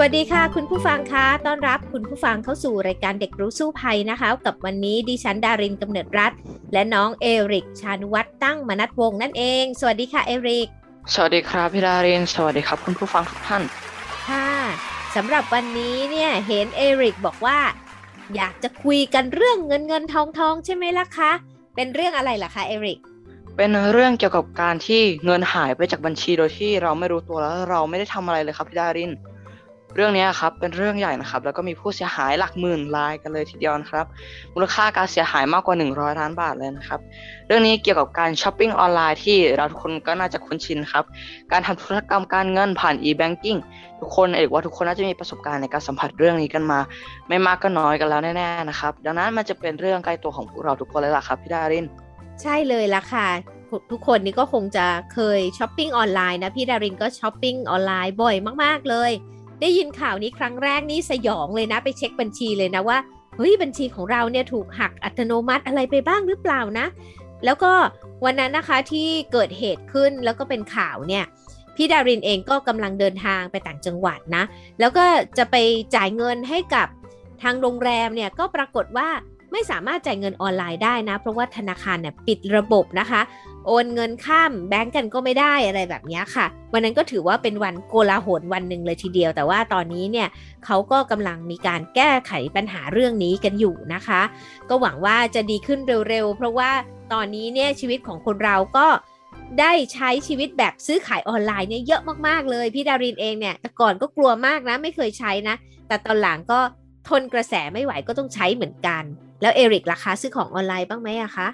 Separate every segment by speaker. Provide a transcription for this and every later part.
Speaker 1: วัสดีค่ะ คุณผู้ฟังคะต้อนรับคุณผู้ฟังเข้าสู่รายการเด็กรู้สู้ภัยนะคะ กับวันนี้ดิฉันดารินกำเนิดรัฐ และน้องเอริกชานุวัตรตั้งมนัทวงนั่นเอง สวัสดีค่ะเอริก
Speaker 2: สวัสดีครับพี่ดาริน สวัสดีครับคุณผู้ฟังทุกท่าน
Speaker 1: ค่ะสำหรับวันนี้เนี่ยเห็นเอริกบอกว่า อยากจะคุยกันเรื่องเงินเงินทองทองใช่ไหมล่ะคะ เป็นเรื่องอะไรล่ะคะเอริก
Speaker 2: เป็นเรื่องเกี่ยวกับการที่เงินหายไปจากบัญชีโดยที่เราไม่รู้ตัวแล้วเราไม่ได้ทำอะไรเลยครับพี่ดาริน เรื่องนี้ครับเป็นเรื่องใหญ่นะครับ แล้วก็มีผู้เสียหายหลักหมื่นรายกันเลยทีเดียวนะครับ มูลค่าการเสียหายมากกว่า 100 ล้านบาทเลยนะครับ เรื่องนี้เกี่ยวกับการช้อปปิ้งออนไลน์ที่เราทุกคนก็น่าจะคุ้นชินครับ การทำธุรกรรมการเงินผ่าน e-banking ทุกคนเอกว่าทุกคนน่าจะมีประสบการณ์ในการสัมผัสเรื่องนี้กันมา ไม่มากก็น้อยกันแล้วแน่ๆนะครับ ดังนั้นมันจะเป็นเรื่องใกล้ตัวของพวกเราทุกคนเลยล่ะครับพี่ดาริน
Speaker 1: ใช่เลยล่ะค่ะทุกคนนี่ก็คงจะเคยช้อปปิ้งออนไลน์นะพี่ดารินก็ช้อปปิ้งออนไลน์บ่อยมากๆเลย ได้ยินข่าวนี้ครั้งแรกนี่สยองเลยนะ ไปเช็คบัญชีเลยนะว่าเฮ้ยบัญชีของเราเนี่ยถูกหักอัตโนมัติอะไรไปบ้างหรือเปล่านะ แล้วก็วันนั้นนะคะที่เกิดเหตุขึ้นแล้วก็เป็นข่าวเนี่ยพี่ดารินเองก็กำลังเดินทางไปต่างจังหวัดนะ แล้วก็จะไปจ่ายเงินให้กับทางโรงแรมเนี่ยก็ปรากฏว่าไม่สามารถจ่ายเงินออนไลน์ได้นะ เพราะว่าธนาคารเนี่ยปิดระบบนะคะ โอนเงินข้ามแบงก์กันก็ไม่ได้อะไรแบบนี้ค่ะ วันนั้นก็ถือว่าเป็นวันโกลาหลวันหนึ่งเลยทีเดียว แต่ว่าตอนนี้เนี่ยเขาก็กำลังมีการแก้ไขปัญหาเรื่องนี้กันอยู่นะคะ ก็หวังว่าจะดีขึ้นเร็วๆ เพราะว่าตอนนี้เนี่ยชีวิตของคนเราก็ได้ใช้ชีวิตแบบซื้อขายออนไลน์เนี่ยเยอะมากๆเลยพี่ดารินเองเนี่ยแต่ก่อนก็กลัวมากนะไม่เคยใช้นะ แต่ตอนหลังก็ทนกระแสไม่ไหวก็ต้องใช้เหมือนกัน แล้วเอริกล่ะคะซื้อของออนไลน์บ้างไหมอะคะ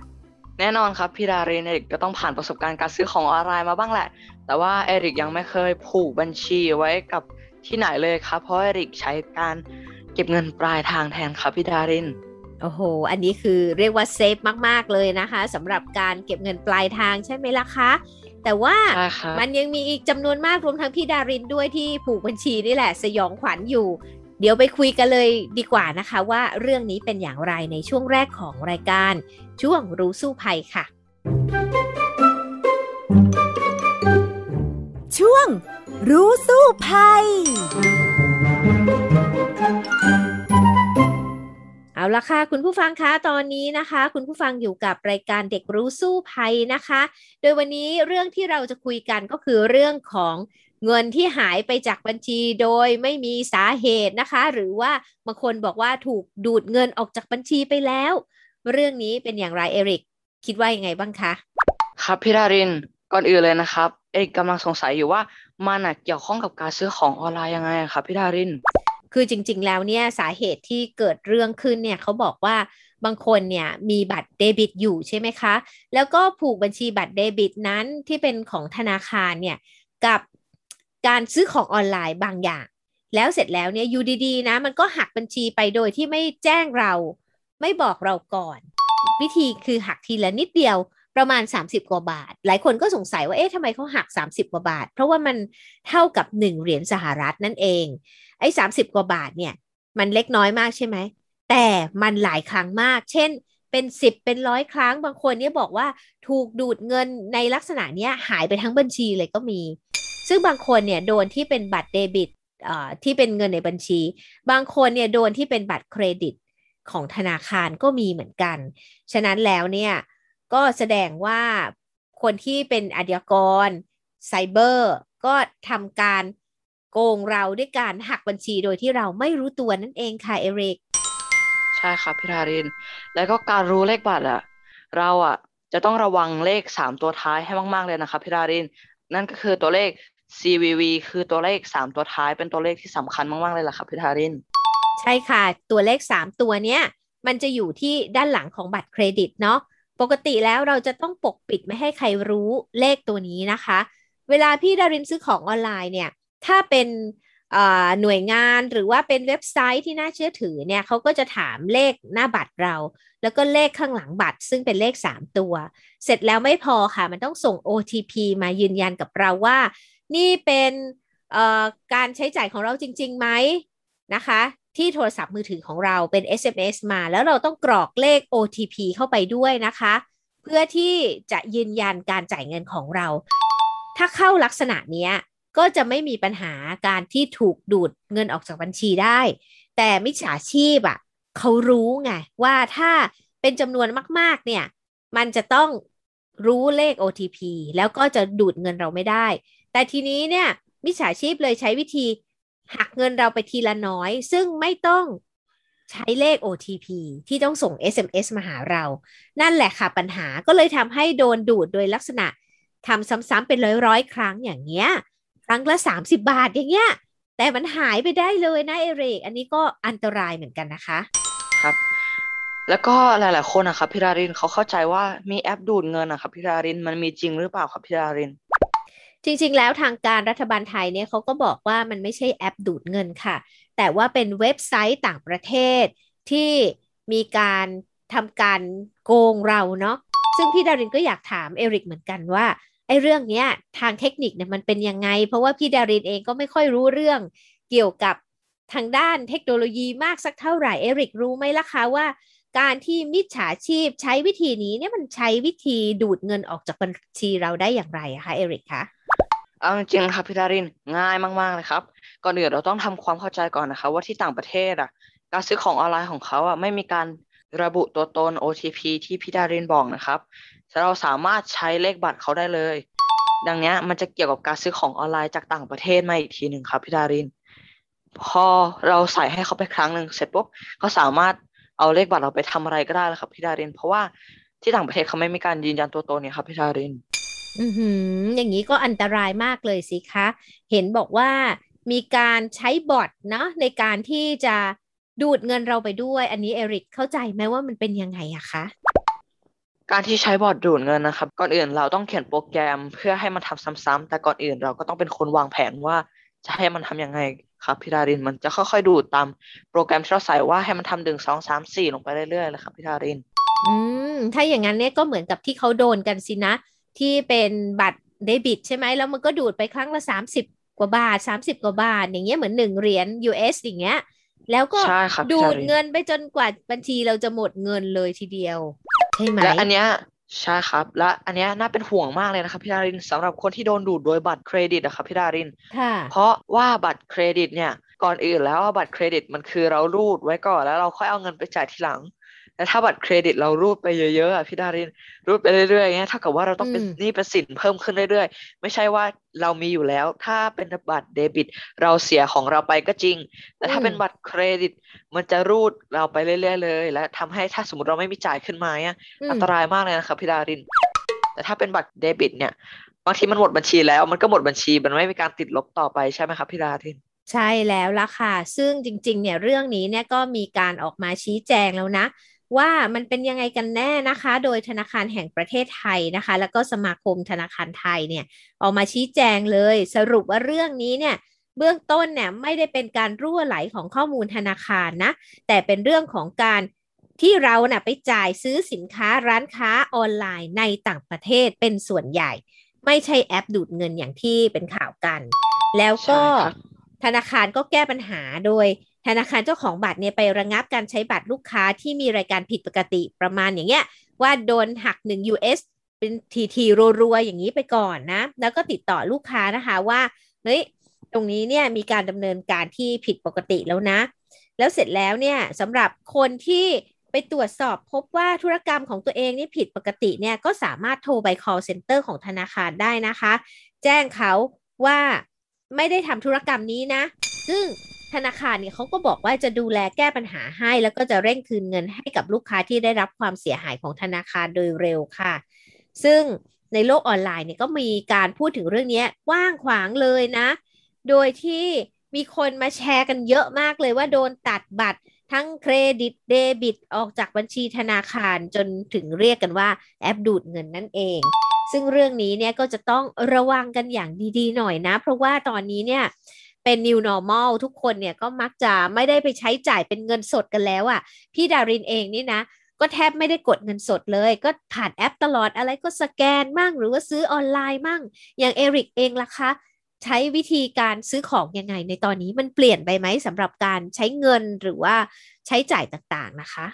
Speaker 2: แน่นอนครับพี่ดารินเอริกก็ต้องผ่านประสบการณ์การซื้อของออนไลน์มาบ้างแหละ แต่ว่าเอริกยังไม่เคยผูกบัญชีไว้กับที่ไหนเลยครับ เพราะเอริกใช้การเก็บเงินปลายทางแทนครับพี่ดาริน
Speaker 1: โอ้โห อันนี้คือเรียกว่า safe มาก ๆ เลยนะคะสำหรับการเก็บเงินปลายทางใช่ไหมล่ะคะ แต่ว่ามันยังมีอีกจำนวนมากรวมทั้งพี่ดารินด้วยที่ผูกบัญชีนี่แหละ สยองขวัญอยู่ เดี๋ยวไปคุยกันเลยดีกว่านะคะ ว่าเรื่องนี้เป็นอย่างไรในช่วงแรกของรายการ ช่วงรู้สู้ภัยค่ะ
Speaker 3: ช่วงรู้สู้ภัย
Speaker 1: เอาละค่ะ คุณผู้ฟังคะตอนนี้นะคะ คุณผู้ฟังอยู่กับรายการเด็กรู้สู้ภัยนะคะ โดยวันนี้เรื่องที่เราจะคุยกันก็คือเรื่องของเงินที่หายไปจากบัญชีโดยไม่มีสาเหตุนะคะ หรือว่าบางคนบอกว่าถูกดูดเงินออกจากบัญชีไปแล้ว เรื่องนี้เป็นอย่างไรเอริก คิดว่ายังไงบ้างคะ
Speaker 2: ครับพี่ดารินก่อนอื่นเลยนะครับ เอริกกำลังสงสัยอยู่ว่ามันเกี่ยวข้องกับการซื้อของออนไลน์ยังไงครับพี่ดาริน
Speaker 1: คือจริง ๆ แล้วเนี่ยสาเหตุที่เกิดเรื่องขึ้นเนี่ยเขาบอกว่าบางคนเนี่ยมีบัตรเดบิตอยู่ใช่ไหมคะ แล้วก็ผูกบัญชีบัตรเดบิตนั้นที่เป็นของธนาคารเนี่ยกับการซื้อของออนไลน์บางอย่าง แล้วเสร็จแล้วเนี่ยยูดีๆนะมันก็หักบัญชีไปโดยที่ไม่แจ้งเรา ไม่บอกเราก่อน วิธีคือหักทีละนิดเดียวประมาณ 30 กว่าบาท หลายคนก็สงสัยว่าเอ๊ะทำไมเขาหัก 30 กว่าบาท เพราะว่ามันเท่ากับ 1 เหรียญสหรัฐนั่นเองไอ้30 กว่าบาทเนี่ย มันเล็กน้อยมากใช่ไหม แต่มันหลายครั้งมาก เช่นเป็น10เป็นร้อยครั้งบางคนเนี่ยบอกว่าถูกดูดเงินในลักษณะเนี้ยหายไปทั้งบัญชีเลยก็มี ซึ่งบางคนเนี่ยโดนที่เป็นบัตรเดบิตที่เป็นเงินในบัญชี บางคนเนี่ยโดนที่เป็นบัตรเครดิต ของธนาคารก็มีเหมือนกัน ฉะนั้นแล้วเนี่ยก็แสดงว่าคนที่เป็นอาชญากรไซเบอร์ก็ทำการโกงเราด้วยการหักบัญชีโดยที่เราไม่รู้ตัวนั่นเองค่ะเอริก
Speaker 2: ใช่ครับพี่ธาริน แล้วก็การรู้เลขบัตรอะเราอะจะต้องระวังเลขสามตัวท้ายให้มากๆเลยนะครับพี่ธาริน นั่นก็คือตัวเลข CVV คือตัวเลข3ตัวท้ายเป็นตัวเลขที่สำคัญมากๆเลยล่ะครับพี่ทาริน
Speaker 1: ใช่ค่ะ ตัวเลข 3 ตัวเนี้ยมันจะอยู่ที่ด้านหลังของบัตรเครดิตเนาะปกติแล้วเราจะต้องปกปิดไม่ให้ใครรู้เลขตัวนี้นะคะ เวลาพี่ดารินซื้อของออนไลน์เนี่ย ถ้าเป็นหน่วยงานหรือว่าเป็นเว็บไซต์ที่น่าเชื่อถือเนี่ยเขาก็จะถามเลขหน้าบัตรเรา แล้วก็เลขข้างหลังบัตร ซึ่งเป็นเลข 3 ตัว เสร็จแล้วไม่พอค่ะ มันต้องส่ง OTP มายืนยันกับเราว่า นี่เป็นการใช้จ่ายของเราจริงๆไหมนะคะ ที่โทรศัพท์มือถือของเราเป็น SMS มา แล้วเราต้องกรอกเลข OTP เข้าไปด้วยนะคะ เพื่อที่จะยืนยันการจ่ายเงินของเรา ถ้าเข้าลักษณะนี้ก็จะไม่มีปัญหาการที่ถูกดูดเงินออกจากบัญชีได้ แต่มิจฉาชีพอะ่ะเขารู้ไงว่าถ้าเป็นจำนวนมากๆ เนี่ย มันจะต้องรู้เลข OTP แล้วก็จะดูดเงินเราไม่ได้ แต่ทีนี้เนี่ยมิจฉาชีพเลยใช้วิธี หักเงินเราไปทีละน้อย ซึ่งไม่ต้องใช้เลข OTP ที่ต้องส่ง SMS มาหาเรา นั่นแหละค่ะปัญหาก็เลยทำให้โดนดูดโดยลักษณะทำซ้ำๆเป็นร้อยๆ ครั้งอย่างเงี้ย ครั้งละสามสิบาทอย่างเงี้ย แต่มันหายไปได้เลยนะเอริก อันนี้ก็อันตรายเหมือนกันนะคะ
Speaker 2: ครับ แล้วก็หลายๆคนนะครับพี่ดารินเขาเข้าใจว่ามีแอปดูดเงินนะครับพี่ดารินมันมีจริงหรือเปล่าครับพี่ดาริน
Speaker 1: จริงๆ แล้วทางการรัฐบาลไทยเนี่ยเขาก็บอกว่ามันไม่ใช่แอปดูดเงินค่ะ แต่ว่าเป็นเว็บไซต์ต่างประเทศที่มีการทำการโกงเราเนาะซึ่งพี่ดารินก็อยากถามเอริกเหมือนกันว่าไอ้เรื่องเนี้ยทางเทคนิคเนี่ยมันเป็นยังไง เพราะว่าพี่ดารินเองก็ไม่ค่อยรู้เรื่องเกี่ยวกับทางด้านเทคโนโลยีมากสักเท่าไหร่เอริกรู้ไหมล่ะคะว่า การที่มิจฉาชีพใช้วิธีนี้เนี่ยมันใช้วิธีดูดเงินออกจากบัญชีเราได้อย่างไรคะเอริกคะ
Speaker 2: เอาจริงๆครับพี่ดารินง่ายมากๆเลยครับ ก่อนอื่นเราต้องทำความเข้าใจก่อนนะคะว่าที่ต่างประเทศอะ การซื้อของออนไลน์ของเขาอะไม่มีการระบุตัวตน OTP ที่พี่ดารินบอกนะครับเราสามารถใช้เลขบัตรเขาได้เลย ดังนี้มันจะเกี่ยวกับการซื้อของออนไลน์จากต่างประเทศมาอีกทีหนึ่งครับพี่ดาริน พอเราใส่ให้เขาไปครั้งหนึ่งเสร็จปุ๊บเขาสามารถเอาเลขบัตรเราไปทำอะไรก็ได้แล้วครับพี่ดาริน เพราะว่าที่ต่างประเทศเขาไม่มีการยืนยันตัวตนเนี่ยครับพี่ดาริน
Speaker 1: อือหือ อย่างนี้ก็อันตรายมากเลยสิคะ เห็นบอกว่ามีการใช้บอทเนาะในการที่จะดูดเงินเราไปด้วย อันนี้เอริกเข้าใจไหมว่ามันเป็นยังไงอะคะ
Speaker 2: การที่ใช้บอร์ดดูดเงินนะครับ ก่อนอื่นเราต้องเขียนโปรแกรมเพื่อให้มันทำซ้ำๆแต่ก่อนอื่นเราก็ต้องเป็นคนวางแผนว่าจะให้มันทํำยังไงครับพี่ดารินมันจะค่อยๆดูดตามโปรแกรมที่เราใส่ว่าให้มันทำดึงสองสามสี่ลงไปเรื่อยๆเลยครับพี่ดาริน
Speaker 1: อืมถ้าอย่างนั้นเนี่ยก็เหมือนกับที่เขาโดนกันสินะ ที่เป็นบัตรเดบิตใช่ไหมแล้วมันก็ดูดไปครั้งละสามสิบกว่าบาทสามสิบกว่าบาท อย่างเงี้ยเหมือนหนึ่งเหรียญ US อย่างเงี้ยแล้วก็ดูดเงินไปจนกว่าบัญชีเราจะหมดเงินเลยทีเดียวใช่ไหม
Speaker 2: และอันเนี้ยใช่ครับ และอันนี้น่าเป็นห่วงมากเลยนะครับพี่ดารินสำหรับคนที่โดนดูดโดยบัตรเครดิตนะครับพี่ดารินเพราะว่าบัตรเครดิตเนี่ยก่อนอื่นแล้วบัตรเครดิตมันคือเรารูดไว้ก่อนแล้วเราค่อยเอาเงินไปจ่ายทีหลัง แล้วถ้าบัตรเครดิตเรารูดไปเยอะๆอะพี่ดารินรูดไปเรื่อยๆอย่างเงี้ยเท่ากับว่าเราต้องเป็นหนี้เป็นสินเพิ่มขึ้นเรื่อยๆ ไม่ใช่ว่าเรามีอยู่แล้ว ถ้าเป็นบัตรเดบิต เราเสียของเราไปก็จริง แต่ถ้าเป็นบัตรเครดิต มันจะรูดเราไปเรื่อยๆเลย และทำให้ถ้าสมมติเราไม่มีจ่ายขึ้นมาเนี่ยอันตรายมากเลยนะครับพี่ดาริน แต่ถ้าเป็นบัตรเดบิต เนี่ยบางทีมันหมดบัญชีแล้วมันก็หมดบัญชีมันไม่มีการติดลบต่อไปใช่ไหมครับพี่ดาริน
Speaker 1: ใช่แล้วล่ะค่ะ ซึ่งจริงๆ เนี่ยเรื่องนี้เนี่ยก็มีการออกมาชี้แจงแล้วนะ ว่ามันเป็นยังไงกันแน่นะคะ โดยธนาคารแห่งประเทศไทยนะคะ แล้วก็สมาคมธนาคารไทยเนี่ยออกมาชี้แจงเลย สรุปว่าเรื่องนี้เนี่ยเบื้องต้นเนี่ยไม่ได้เป็นการรั่วไหลของข้อมูลธนาคารนะ แต่เป็นเรื่องของการที่เรานะ่ะไปจ่ายซื้อสินค้าร้านค้าออนไลน์ในต่างประเทศเป็นส่วนใหญ่ ไม่ใช่แอปดูดเงินอย่างที่เป็นข่าวกัน แล้วก็ธนาคารก็แก้ปัญหาโดย ธนาคารเจ้าของบัตรเนี่ยไประงับการใช้บัตรลูกค้าที่มีรายการผิดปกติประมาณอย่างเงี้ยว่าโดนหัก 1 US เป็นทีทีรัวๆอย่างนี้ไปก่อนนะ แล้วก็ติดต่อลูกค้านะคะว่าเฮ้ยตรงนี้เนี่ยมีการดำเนินการที่ผิดปกติแล้วนะ แล้วเสร็จแล้วเนี่ยสำหรับคนที่ไปตรวจสอบพบว่าธุรกรรมของตัวเองนี่ผิดปกติเนี่ยก็สามารถโทรไป call center ของธนาคารได้นะคะ แจ้งเขาว่าไม่ได้ทำธุรกรรมนี้นะ ซึ่ง ธนาคารเนี่ยเขาก็บอกว่าจะดูแลแก้ปัญหาให้ แล้วก็จะเร่งคืนเงินให้กับลูกค้าที่ได้รับความเสียหายของธนาคารโดยเร็วค่ะ ซึ่งในโลกออนไลน์เนี่ยก็มีการพูดถึงเรื่องนี้ว่างขวางเลยนะ โดยที่มีคนมาแชร์กันเยอะมากเลยว่าโดนตัดบัตรทั้งเครดิตเดบิตออกจากบัญชีธนาคารจนถึงเรียกกันว่าแอปดูดเงินนั่นเอง ซึ่งเรื่องนี้เนี่ยก็จะต้องระวังกันอย่างดีๆหน่อยนะ เพราะว่าตอนนี้เนี่ย เป็น new normal ทุกคนเนี่ยก็มักจะไม่ได้ไปใช้จ่ายเป็นเงินสดกันแล้วอะ่ะ พี่ดารินเองนี่นะ ก็แทบไม่ได้กดเงินสดเลย ก็ผ่านแอปตลอดอะไรก็สแกนมั่งหรือว่าซื้อออนไลน์มั่ง อย่างเอริกเองล่ะคะใช้วิธีการซื้อของยังไงในตอนนี้มันเปลี่ยนไปไหมสำหรับการใช้เงินหรือว่าใช้จ่ายต่างๆนะคะ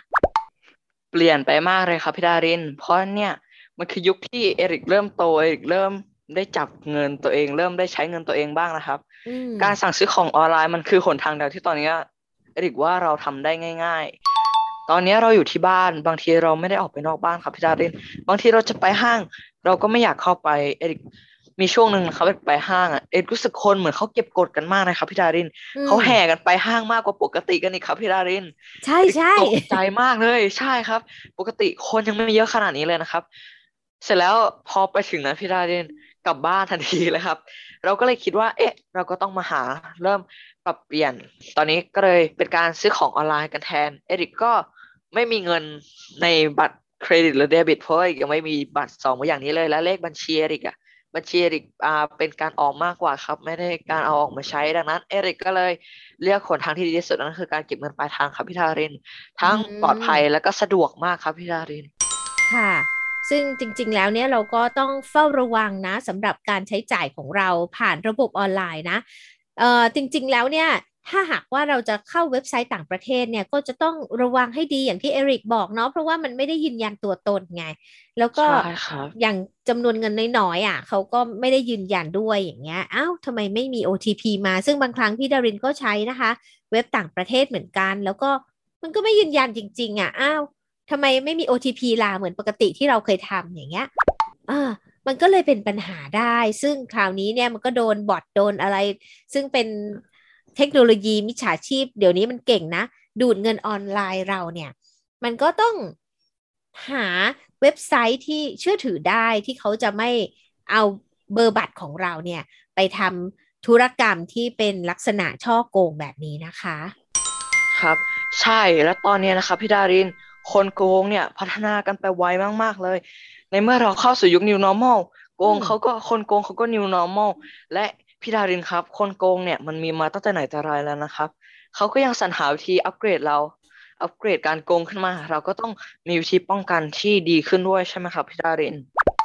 Speaker 2: เปลี่ยนไปมากเลยครับพี่ดาริน เพราะเนี่ยมันคือยุคที่เอริกเริ่มโตเอริกเริ่มได้จับเงินตัวเอง เริ่มได้ใช้เงินตัวเองบ้างนะครับ การสั่งซื้อของออนไลน์มันคือหนทางเดียวที่ตอนนี้เอริกว่าเราทำได้ง่าย ๆ ตอนนี้เราอยู่ที่บ้านบางทีเราไม่ได้ออกไปนอกบ้านครับพี่ดารินบางทีเราจะไปห้าง เราก็ไม่อยากเข้าไปเอริกมีช่วงหนึ่งนะครับไปห้างอะเอริกรู้สึกคนเหมือนเขาเก็บกดกันมากนะครับพี่ดาริน
Speaker 1: อืม
Speaker 2: เขาแห่กันไปห้างมากกว่าปกติกันอีกครับพี่ดาริน
Speaker 1: ใช่ใช่
Speaker 2: ตกใจมากเลยใช่ครับ ปกติคนยังไม่เยอะขนาดนี้เลยนะครับ เสร็จแล้วพอไปถึงนั้นพี่ดาริน กลับบ้านทันทีเลยครับ เราก็เลยคิดว่า เอ๊ะ เราก็ต้องมาหาเริ่มปรับเปลี่ยน ตอนนี้ก็เลยเป็นการซื้อของออนไลน์กันแทน เอริกก็ไม่มีเงินในบัตรเครดิตหรือเดบิตเพราะว่ายังไม่มีบัตรสองอย่างนี้เลย และเลขบัญชีเอริกอะบัญชีเอริกอ่าเป็นการออกมากกว่าครับ ไม่ได้การเอาออกมาใช้ดังนั้น เอริกก็เลยเลือกหนทางที่ดีที่สุดนั่นคือการเก็บเงินปลายทางครับพี่ดาริน ทั้งปลอดภัยและก็สะดวกมากครับพี่ดาริน
Speaker 1: ค่ะ ซึ่งจริง ๆ แล้วเนี่ยเราก็ต้องเฝ้าระวังนะสำหรับการใช้จ่ายของเราผ่านระบบออนไลน์นะเอ่อจริง ๆ แล้วเนี่ยถ้าหากว่าเราจะเข้าเว็บไซต์ต่างประเทศเนี่ยก็จะต้องระวังให้ดีอย่างที่เอริกบอกเนาะเพราะว่ามันไม่ได้ยืนยันตัวตนไง แล้วก็
Speaker 2: ใช่ครับ
Speaker 1: อย่างจำนวนเงินน้อยๆอะเขาก็ไม่ได้ยืนยันด้วยอย่างเงี้ยอ้าวทำไมไม่มี OTP มาซึ่งบางครั้งพี่ดารินก็ใช้นะคะ เว็บต่างประเทศเหมือนกัน แล้วก็มันก็ไม่ยืนยันจริง ๆ อะอ้าว ทำไมไม่มี OTP ล่ะเหมือนปกติที่เราเคยทำอย่างเงี้ยอ่ามันก็เลยเป็นปัญหาได้ ซึ่งคราวนี้เนี่ยมันก็โดนบอทโดนอะไร ซึ่งเป็นเทคโนโลยีมิจฉาชีพ เดี๋ยวนี้มันเก่งนะ ดูดเงินออนไลน์เราเนี่ย มันก็ต้องหาเว็บไซต์ที่เชื่อถือได้ที่เขาจะไม่เอาเบอร์บัตรของเราเนี่ย ไปทำธุรกรรมที่เป็นลักษณะช่อโกงแบบนี้นะคะ
Speaker 2: ครับ ใช่แล้วตอนนี้นะครับพี่ดาริน คนโกงเนี่ยพัฒนากันไปไวมาก ๆ เลย ในเมื่อเราเข้าสู่ยุค new normal โกง
Speaker 1: อืม
Speaker 2: เขาก็คนโกงเขาก็ new normal และพี่ดารินครับ คนโกงเนี่ยมันมีมาตั้งแต่ไหนแต่ไรแล้วนะครับเขาก็ยังสรรหาวิธีอัปเกรดเราอัปเกรดการโกงขึ้นมา เราก็ต้องมีวิธีป้องกันที่ดีขึ้นด้วยใช่ไหมครับพี่ดาริน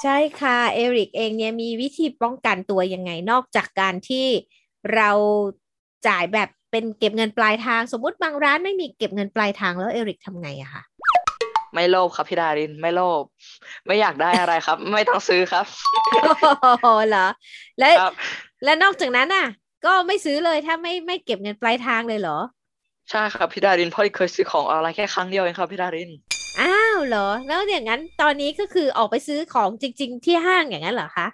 Speaker 1: ใช่ค่ะเอริกเองเนี่ยมีวิธีป้องกันตัวยังไงนอกจากการที่เราจ่ายแบบเป็นเก็บเงินปลายทาง สมมุติบางร้านไม่มีเก็บเงินปลายทางแล้วเอริกทำไงอะคะ
Speaker 2: ไม่โลภครับพี่ดารินไม่โลภไม่อยากได้อะไรครับ ไม่ต้องซื้อครับ
Speaker 1: โอ้เหรอแล้ว
Speaker 2: ครับ
Speaker 1: แล้วนอกจากนั้นน่ะ ก็ไม่ซื้อเลยถ้าไม่ไม่เก็บเงินปลายทางเลยเหรอ
Speaker 2: ใช่ครับพี่ดารินเพราะเคยซื้อของออนไลน์แค่ครั้งเดียวเองครับพี่ดาริน
Speaker 1: อ้าวเหรอ แล้วอย่างนั้นตอนนี้ก็คือออกไปซื้อของจริง ๆ ที่ห้างอย่างนั้นเหรอคะ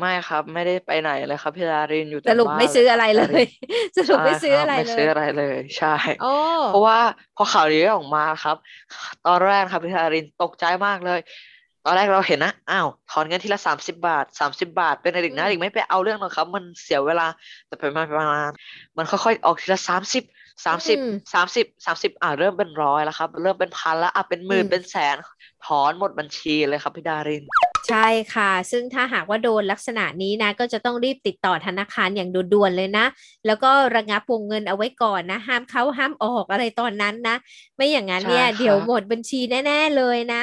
Speaker 2: ไม่ครับ ไม่ได้ไปไหนเลยครับพี่ดารินอยู่
Speaker 1: ส
Speaker 2: แต่
Speaker 1: รุป
Speaker 2: บ้าน
Speaker 1: ไม่ซื้ออะไรเล
Speaker 2: คบพี่
Speaker 1: ยสรุปไม่ซื้อ
Speaker 2: ใช่
Speaker 1: อะไร
Speaker 2: คบ
Speaker 1: เล
Speaker 2: ไม่
Speaker 1: ย
Speaker 2: ซื้ออะไรเลย ใช่
Speaker 1: โอ้
Speaker 2: เพราะว่าพอข่าวนี้ออกมาครับ ตอนแรกครับพี่ดารินตกใจมากเลย ตอนแรกเราเห็นนะอ้าวถอนเงินทีละสามสิบาทสามสิบาท เป็นอะไรอีกนะ
Speaker 1: อืม
Speaker 2: อีกไม่ไปเอาเรื่องหรอกครับ มันเสียเวลาแต่ไปมาไปมามันค่อยๆออกทีละสามสิบสามสิบ
Speaker 1: อืม
Speaker 2: สามสิบสามสิบอ่าเริ่มเป็นร้อยแล้วครับ เริ่มเป็นพันแล้วอะเป็นหมื่น
Speaker 1: อืม
Speaker 2: เป็นแสนถอนหมดบัญชีเลยครับพี่ดาริน
Speaker 1: ใช่ค่ะ ซึ่งถ้าหากว่าโดนลักษณะนี้นะ ก็จะต้องรีบติดต่อธนาคารอย่างด่วนๆเลยนะ แล้วก็ระงับวงเงินเอาไว้ก่อนนะ ห้ามเข้าห้ามออกอะไรตอนนั้นนะ ไม่อย่างนั้นเนี่ย
Speaker 2: ใช่ครับ
Speaker 1: เดี๋ยวหมดบัญชีแน่ ๆเลยนะ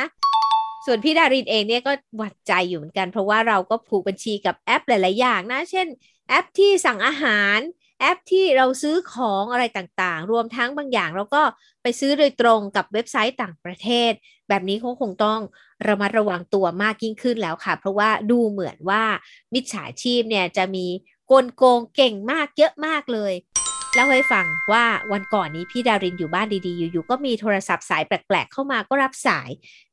Speaker 1: ส่วนพี่ดารินเองเนี่ยก็หวัดใจอยู่เหมือนกัน เพราะว่าเราก็ผูกบัญชีกับแอปหลาย ๆ อย่างนะ เช่น แอปที่สั่งอาหาร แอปที่เราซื้อของอะไรต่างๆ รวมทั้งบางอย่างเราก็ไปซื้อโดยตรงกับเว็บไซต์ต่างประเทศ แบบนี้เขาคงต้องระมัดระวังตัวมากยิ่งขึ้นแล้วค่ะ เพราะว่าดูเหมือนว่ามิจฉาชีพเนี่ยจะมีกลโกงเก่งมากเยอะมากเลยเล่าให้ฟังว่าวันก่อนนี้พี่ดารินอยู่บ้านดีๆ อยู่ๆก็มีโทรศัพท์สายแปลกๆ เข้ามาก็รับสาย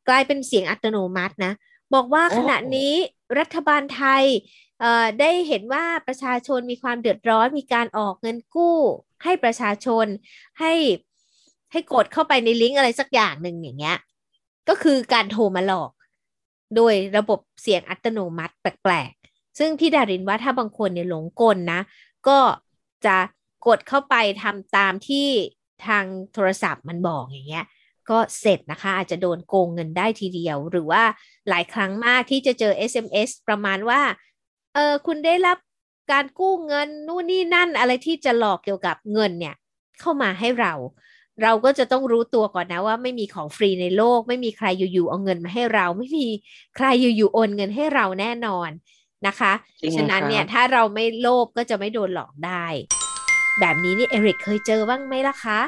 Speaker 1: กลายเป็นเสียงอัตโนมัตินะ บอกว่า
Speaker 2: โอ้
Speaker 1: ขณะนี้รัฐบาลไทยเอ่อ ได้เห็นว่าประชาชนมีความเดือดร้อนมีการออกเงินกู้ ให้ประชาชนให้ให้กดเข้าไปในลิงก์อะไรสักอย่างหนึ่งอย่างเงี้ย ก็คือการโทรมาหลอก โดยระบบเสียงอัตโนมัติแปลกๆ ซึ่งพี่ดารินว่าถ้าบางคนเนี่ยหลงกลนะ ก็จะกดเข้าไปทำตามที่ทางโทรศัพท์มันบอกอย่างเงี้ยก็เสร็จนะคะ อาจจะโดนโกงเงินได้ทีเดียว หรือว่าหลายครั้งมากที่จะเจอ SMS ประมาณว่า เออคุณได้รับการกู้เงินนู่นนี่นั่นอะไรที่จะหลอกเกี่ยวกับเงินเนี่ย เข้ามาให้เรา เราก็จะต้องรู้ตัวก่อนนะว่าไม่มีของฟรีในโลก ไม่มีใครอยู่ๆเอาเงินมาให้เรา ไม่มีใครอยู่ๆโอนเงินให้เราแน่นอนนะคะ
Speaker 2: จริง
Speaker 1: ฉะนั้นเนี่ย
Speaker 2: ครับ
Speaker 1: ถ้าเราไม่โลภก็จะไม่โดนหลอกได้ แบบนี้นี่เอริกเคยเจอบ้างไหมล่ะคะ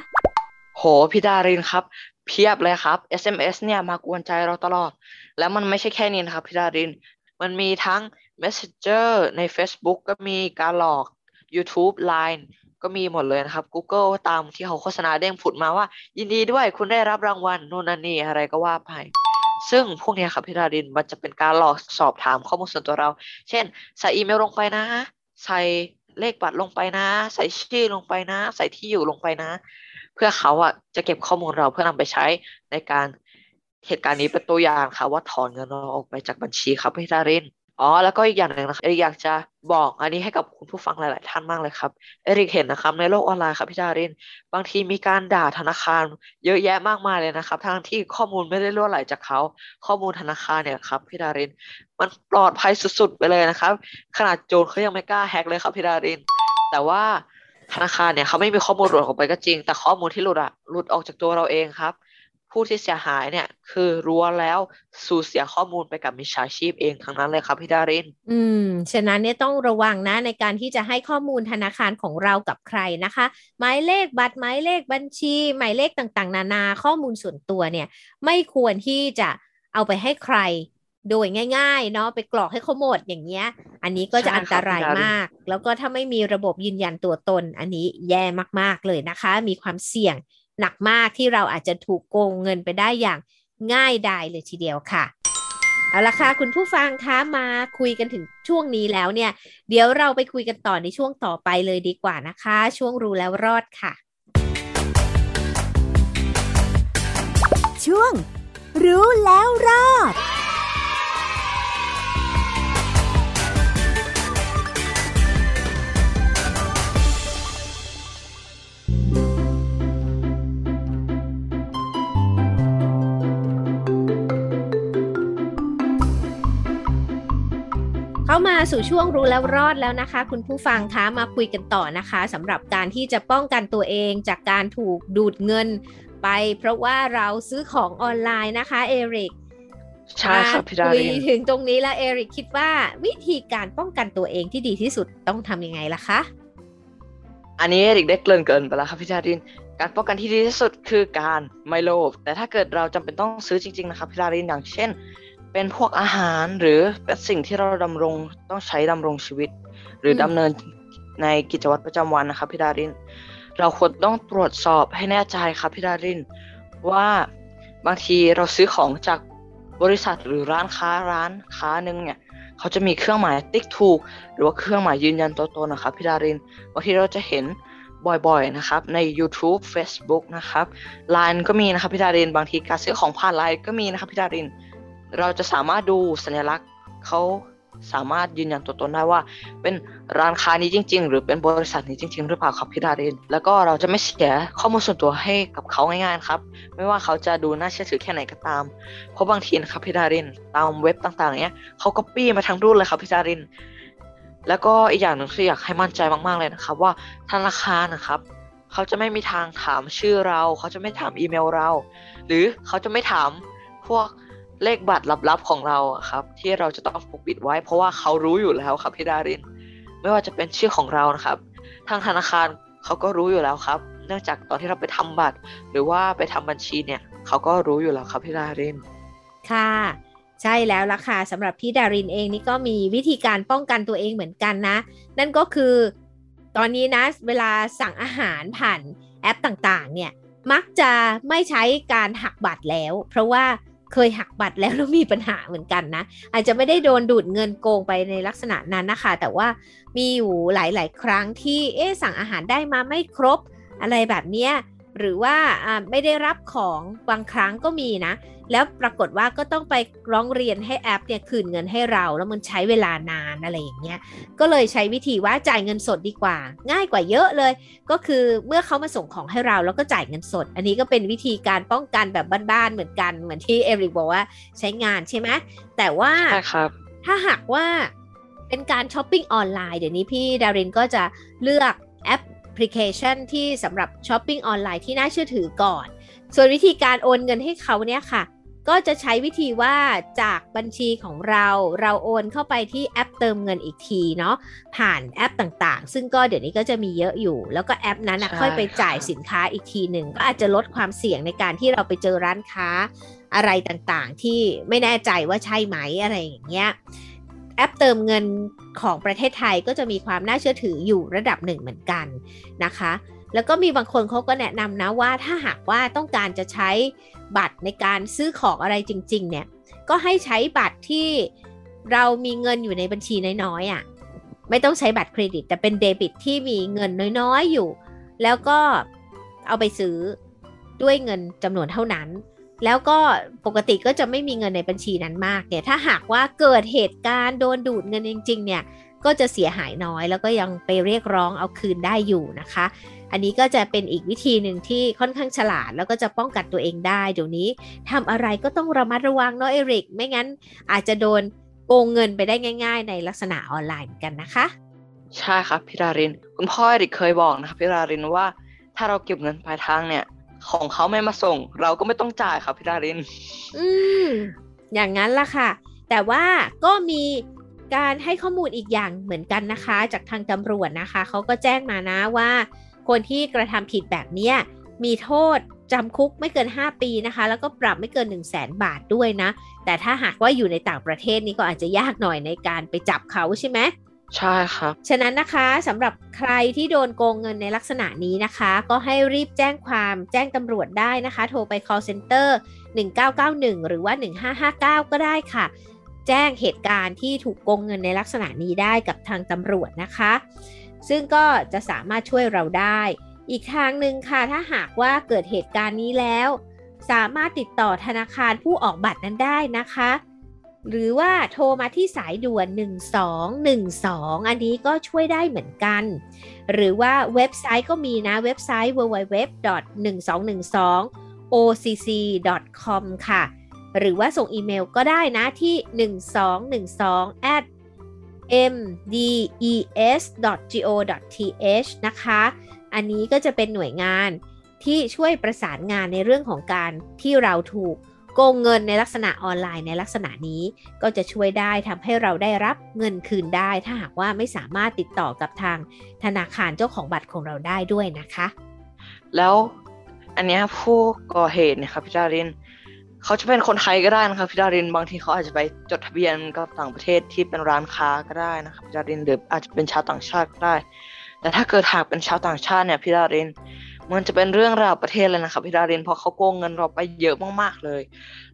Speaker 2: โหพี่ดารินครับ เพียบเลยครับ SMS เนี่ยมากวนใจเราตลอด แล้วมันไม่ใช่แค่นี้นะครับพี่ดาริน มันมีทั้ง Messenger ใน Facebook ก็มีการหลอก YouTube Line ก็มีหมดเลยนะครับ Google ตามที่เขาโฆษณาเด้งผุดมาว่า ยินดีด้วยคุณได้รับรางวัลโน่นนั่นนี่อะไรก็ว่าไปซึ่งพวกนี้ครับพี่ดารินมันจะเป็นการหลอกสอบถามข้อมูลส่วนตัวเรา เช่น ใส่อีเมลลงไปนะ ใส่เลขบัตรลงไปนะ ใส่ชื่อลงไปนะ ใส่ที่อยู่ลงไปนะ เพื่อเขาอะจะเก็บข้อมูลเราเพื่อนำไปใช้ในการเหตุการณ์นี้เป็นตัวอย่างค่ะว่าถอนเงินเราออกไปจากบัญชีครับพี่ดาริน อ๋อแล้วก็อีกอย่างหนึ่งนะครับเอริกอยากจะบอกอันนี้ให้กับคุณผู้ฟังหลาย ๆ ท่านมากเลยครับเอริกเห็นนะครับ ในโลกออนไลน์ครับพี่ดาริน บางทีมีการด่าธนาคาร เยอะแยะมากมายเลยนะครับทั้งที่ข้อมูลไม่ได้รั่วไหลจากเขาข้อมูลธนาคารเนี่ยครับพี่ดาริน มันปลอดภัยสุด ๆ ไปเลยนะครับ ขนาดโจรเขายังไม่กล้าแฮกเลยครับพี่ดาริน แต่ว่าธนาคารเนี่ยเขาไม่มีข้อมูลหลุดออกไปก็จริง แต่ข้อมูลที่หลุดอะหลุดออกจากตัวเราเองครับ ผู้ที่เสียหายเนี่ย คือรู้แล้วสูญเสียข้อมูลไปกับมิจฉาชีพเองทั้งนั้นเลยครับพี่ดาริน
Speaker 1: อืม ฉะนั้นเนี่ยต้องระวังนะในการที่จะให้ข้อมูลธนาคารของเรากับใครนะคะ หมายเลขบัตรหมายเลขบัญชี หมายเลขต่างๆ นานาข้อมูลส่วนตัวเนี่ย ไม่ควรที่จะเอาไปให้ใครโดยง่ายๆเนาะไปกรอกให้เขาหมดอย่างเงี้ย อันนี้ก็จะ
Speaker 2: ใช่ครับ
Speaker 1: อันตราย
Speaker 2: คุณดาริน
Speaker 1: มาก แล้วก็ถ้าไม่มีระบบยืนยันตัวตน อันนี้แย่มากๆเลยนะคะ มีความเสี่ยง หนักมากที่เราอาจจะถูกโกงเงินไปได้อย่างง่ายดายเลยทีเดียวค่ะ เอาละค่ะคุณผู้ฟังคะมาคุยกันถึงช่วงนี้แล้วเนี่ย เดี๋ยวเราไปคุยกันต่อในช่วงต่อไปเลยดีกว่านะคะ ช่วงรู้แล้วรอดค่ะ
Speaker 3: ช่วง รู้แล้วรอด
Speaker 1: มาสู่ช่วงรู้แล้วรอดแล้วนะคะ คุณผู้ฟังคะมาคุยกันต่อนะคะสำหรับการที่จะป้องกันตัวเองจากการถูกดูดเงินไป เพราะว่าเราซื้อของออนไลน์นะคะเอริก
Speaker 2: ใช่ครับพี่ดา
Speaker 1: คุย
Speaker 2: ริน
Speaker 1: ถึงตรงนี้แล้วเอริกคิดว่าวิธีการป้องกันตัวเองที่ดีที่สุดต้องทำยังไงล่ะคะ
Speaker 2: อันนี้เอริกได้เกริ่นเกินไปแล้วครับพี่ดารินการป้องกันที่ดีที่สุดคือการไม่โลภแต่ถ้าเกิดเราจำเป็นต้องซื้อจริงๆนะครับพี่ดารินอย่างเช่น เป็นพวกอาหารหรือเป็นสิ่งที่เราดำรงต้องใช้ดำรงชีวิต หรืออ
Speaker 1: ม
Speaker 2: ดำเนินในกิจวัตรประจำวันนะครับพี่ดาริน เราควรต้องตรวจสอบให้แน่ใจครับพี่ดาริน ว่าบางทีเราซื้อของจากบริษัทหรือร้านค้าร้านค้าหนึ่งเนี่ยเขาจะมีเครื่องหมายติ๊กถูก หรือว่าเครื่องหมายยืนยันตัวตนนะครับพี่ดารินบางทีเราจะเห็นบ่อยๆนะครับใน YouTube Facebook นะครับ Line ก็มีนะครับพี่ดาริน บางทีการซื้อของผ่าน Line ก็มีนะครับพี่ดาริน เราจะสามารถดูสัญลักษณ์เขาสามารถยืนยันตัวตนได้ว่า เป็นร้านค้านี้จริง ๆ หรือเป็นบริษัทนี้จริง ๆ หรือเปล่าครับพี่ดาริน แล้วก็เราจะไม่เสียข้อมูลส่วนตัวให้กับเขาง่ายๆครับ ไม่ว่าเขาจะดูน่าเชื่อถือแค่ไหนก็ตาม เพราะบางทีนะครับพี่ดารินตามเว็บต่างๆเนี้ยเขาก็ปี้มาทั้งรุ่นเลยครับพี่ดาริน แล้วก็อีกอย่างหนึ่งที่อยากให้มั่นใจมากๆเลยนะครับ ว่าธนาคารนะครับเขาจะไม่มีทางถามชื่อเรา เขาจะไม่ถามอีเมลเรา หรือเขาจะไม่ถามพวก เลขบัตรลับๆของเราครับ ที่เราจะต้องปกปิดไว้ เพราะว่าเขารู้อยู่แล้วครับพี่ดาริน ไม่ว่าจะเป็นชื่อของเรานะครับ ทางธนาคารเขาก็รู้อยู่แล้วครับ เนื่องจากตอนที่เราไปทำบัตร หรือว่าไปทำบัญชีเนี่ยเขาก็รู้อยู่แล้วครับพี่ดาริน
Speaker 1: ค่ะใช่แล้วล่ะค่ะสำหรับพี่ดารินเองนี่ก็มีวิธีการป้องกันตัวเองเหมือนกันนะ นั่นก็คือตอนนี้นะเวลาสั่งอาหารผ่านแอปต่างๆ เนี่ยมักจะไม่ใช้การหักบัตรแล้ว เพราะว่า เคยหักบัตรแล้วแล้วมีปัญหาเหมือนกันนะ อาจจะไม่ได้โดนดูดเงินโกงไปในลักษณะนั้นนะคะ แต่ว่ามีอยู่หลาย ๆ ครั้งที่เอ๊สั่งอาหารได้มาไม่ครบอะไรแบบเนี้ย หรือว่าอ่าไม่ได้รับของบางครั้งก็มีนะ แล้วปรากฏว่าก็ต้องไปร้องเรียนให้แอปเนี่ยคืนเงินให้เราแล้วมันใช้เวลานานอะไรอย่างเงี้ยก็เลยใช้วิธีว่าจ่ายเงินสดดีกว่า ง่ายกว่าเยอะเลย ก็คือเมื่อเขามาส่งของให้เราแล้วก็จ่ายเงินสด อันนี้ก็เป็นวิธีการป้องกันแบบบ้านๆเหมือนกันเหมือนที่เอริกบอกว่าใช้งานใช่ไหมแต่ว่า
Speaker 2: ใช่ครับ
Speaker 1: ถ้าหากว่าเป็นการช้อปปิ้งออนไลน์เดี๋ยวนี้พี่ดารินก็จะเลือกแอป พลิเคชันที่สำหรับช้อปปิ้งออนไลน์ที่น่าเชื่อถือก่อน ส่วนวิธีการโอนเงินให้เขาเนี่ยค่ะ ก็จะใช้วิธีว่าจากบัญชีของเราเราโอนเข้าไปที่แอปเติมเงินอีกทีเนาะผ่านแอปต่างๆ ซึ่งก็เดี๋ยวนี้ก็จะมีเยอะอยู่ แล้วก็แอปนั้นนะ
Speaker 2: ใช่
Speaker 1: ค่อยไปจ่าย
Speaker 2: ค่ะ
Speaker 1: สินค้าอีกทีหนึ่งก็อาจจะลดความเสี่ยงในการที่เราไปเจอร้านค้าอะไรต่างๆ ที่ไม่แน่ใจว่าใช่ไหมอะไรอย่างเงี้ยแอ ปเติมเงินของประเทศไทยก็จะมีความน่าเชื่อถืออยู่ระดับหนึ่งเหมือนกันนะคะ แล้วก็มีบางคนเขาก็แนะนำนะว่าถ้าหากว่าต้องการจะใช้บัตรในการซื้อของอะไรจริง ๆ เนี่ย ก็ให้ใช้บัตรที่เรามีเงินอยู่ในบัญชีน้อยๆอะ่ะไม่ต้องใช้บัตรเครดิต แต่เป็นเดบิตที่มีเงินน้อยๆอยู่ แล้วก็เอาไปซื้อด้วยเงินจำนวนเท่านั้น แล้วก็ปกติก็จะไม่มีเงินในบัญชีนั้นมากเนี่ยถ้าหากว่าเกิดเหตุการณ์โดนดูดเงินจริง ๆ เนี่ยก็จะเสียหายน้อย แล้วก็ยังไปเรียกร้องเอาคืนได้อยู่นะคะ อันนี้ก็จะเป็นอีกวิธีหนึ่งที่ค่อนข้างฉลาด แล้วก็จะป้องกันตัวเองได้เดี๋ยวนี้ทำอะไรก็ต้องระมัดระวังเนาะเอริก ไม่งั้นอาจจะโดนโกงเงินไปได้ง่าย ๆ ในลักษณะออนไลน์กันนะคะ
Speaker 2: ใช่ครับพี่ดาริน คุณพ่อเอริกเคยบอกนะครับพี่ดารินว่า ถ้าเราเก็บเงินปลายทางเนี่ย ของเขาไม่มาส่ง เราก็ไม่ต้องจ่ายครับพี่ดาริน
Speaker 1: อืม อย่างนั้นล่ะค่ะ แต่ว่าก็มีการให้ข้อมูลอีกอย่างเหมือนกันนะคะ จากทางตำรวจนะคะ เขาก็แจ้งมานะว่า คนที่กระทำผิดแบบนี้มีโทษจำคุกไม่เกิน 5 ปีนะคะ แล้วก็ปรับไม่เกิน 1 0 0 0 0แสนบาทด้วยนะ แต่ถ้าหากว่าอยู่ในต่างประเทศนี่ก็อาจจะยากหน่อยในการไปจับเขาใช่ไหม
Speaker 2: ใช่ครับ
Speaker 1: ฉะนั้นนะคะสำหรับใครที่โดนโกงเงินในลักษณะนี้นะคะ ก็ให้รีบแจ้งความแจ้งตำรวจได้นะคะ โทรไป call center 1991 หรือว่า 1559 ก็ได้ค่ะ แจ้งเหตุการณ์ที่ถูกโกงเงินในลักษณะนี้ได้กับทางตำรวจนะคะ ซึ่งก็จะสามารถช่วยเราได้ อีกทางหนึ่งค่ะ ถ้าหากว่าเกิดเหตุการณ์นี้แล้ว สามารถติดต่อธนาคารผู้ออกบัตรนั้นได้นะคะ หรือว่าโทรมาที่สายด่วน 1212 อันนี้ก็ช่วยได้เหมือนกัน หรือว่าเว็บไซต์ก็มีนะเว็บไซต์ www.1212occ.com ค่ะ หรือว่าส่งอีเมลก็ได้นะที่ 1212 at mdes.go.th นะคะ อันนี้ก็จะเป็นหน่วยงานที่ช่วยประสานงานในเรื่องของการที่เราถูก โกงเงินในลักษณะออนไลน์ในลักษณะนี้ก็จะช่วยได้ทำให้เราได้รับเงินคืนได้ ถ้าหากว่าไม่สามารถติดต่อกับทางธนาคารเจ้าของบัตรของเราได้ด้วยนะคะ
Speaker 2: แล้วอันนี้ผู้ก่อเหตุเนี่ยครับพี่ดารินเขาจะเป็นคนไทยก็ได้นะครับพี่ดารินบางทีเขาอาจจะไปจดทะเบียนกับต่างประเทศที่เป็นร้านค้าก็ได้นะครับพี่ดารินหรืออาจจะเป็นชาวต่างชาติก็ได้ แต่ถ้าเกิดหากเป็นชาวต่างชาติเนี่ยพี่ดาริน มันจะเป็นเรื่องราวประเทศเลยนะครับพี่ดารินเพราะเขาโกงเงินเราไปเยอะมากๆเลย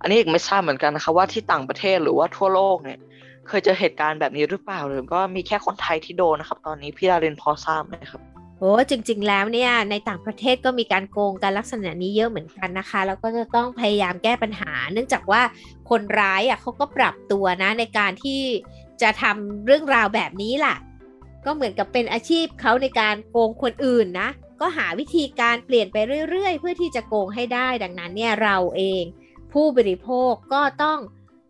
Speaker 2: อันนี้อีกไม่ทราบเหมือนกันนะคะว่าที่ต่างประเทศหรือว่าทั่วโลกเนี่ย เคยเจอเหตุการณ์แบบนี้หรือเปล่าหรือว่ามีแค่คนไทยที่โดนนะครับ ตอนนี้พี่ดารินพอทราบไหมครับ
Speaker 1: โอ้จริง ๆ แล้วเนี่ยในต่างประเทศก็มีการโกงกันลักษณะนี้เยอะเหมือนกันนะคะ แล้วก็จะต้องพยายามแก้ปัญหา เนื่องจากว่าคนร้ายอะเขาก็ปรับตัวนะในการที่จะทำเรื่องราวแบบนี้ล่ะ ก็เหมือนกับเป็นอาชีพเขาในการโกงคนอื่นนะ ก็หาวิธีการเปลี่ยนไปเรื่อยๆ เพื่อที่จะโกงให้ได้ ดังนั้นเนี่ยเราเอง ผู้บริโภคก็ต้อง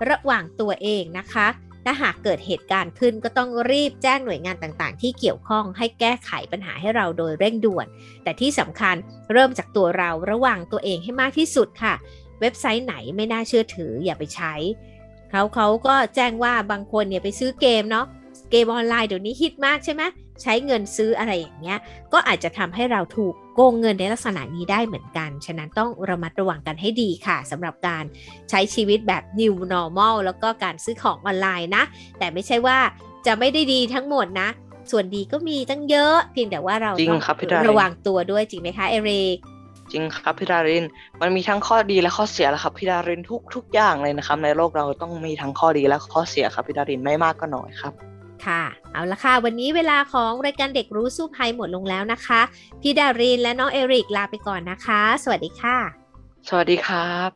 Speaker 1: ระวังตัวเองนะคะ ถ้าหากเกิดเหตุการณ์ขึ้นก็ต้องรีบแจ้งหน่วยงานต่างๆ ที่เกี่ยวข้องให้แก้ไขปัญหาให้เราโดยเร่งด่วน แต่ที่สำคัญเริ่มจากตัวเราระวังตัวเองให้มากที่สุดค่ะ เว็บไซต์ไหนไม่น่าเชื่อถืออย่าไปใช้ เขาเขาก็แจ้งว่าบางคนเนี่ยไปซื้อเกมเนาะเกมออนไลน์เดี๋ยวนี้ฮิตมากใช่ไหม ใช้เงินซื้ออะไรอย่างเงี้ย ก็อาจจะทำให้เราถูกโกงเงินในลักษณะนี้ได้เหมือนกัน ฉะนั้นต้องระมัดระวังกันให้ดีค่ะสำหรับการใช้ชีวิตแบบ new normal แล้วก็การซื้อของออนไลน์นะ แต่ไม่ใช่ว่าจะไม่ได้ดีทั้งหมดนะ ส่วนดีก็มีตั้งเยอะเพียงแต่ว่าเรา
Speaker 2: จริง
Speaker 1: ต้อง
Speaker 2: ครับพี่ดาริน
Speaker 1: ระวังตัวด้วยจริงไหมคะเอริก
Speaker 2: จริงครับพี่ดาริน มันมีทั้งข้อดีและข้อเสียแหละครับพี่ดารินทุกทุกอย่างเลยนะครับ ในโลกเราต้องมีทั้งข้อดีและข้อเสียครับพี่ดารินไม่มากก็น้อยครับ
Speaker 1: ค่ะ เอาละค่ะ วันนี้เวลาของรายการเด็กรู้สู้ภัยหมดลงแล้วนะคะ พี่ดารินและน้องเอริกลาไปก่อนนะคะ สวัสดีค่ะ
Speaker 2: สวัสดีครับ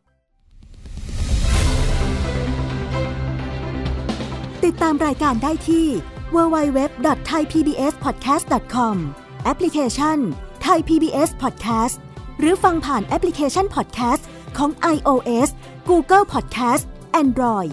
Speaker 3: ติดตามรายการได้ที่ www.thaipbspodcast.com แอปพลิเคชัน Thai PBS Podcast หรือฟังผ่านแอปพลิเคชัน Podcast ของ iOS Google Podcast Android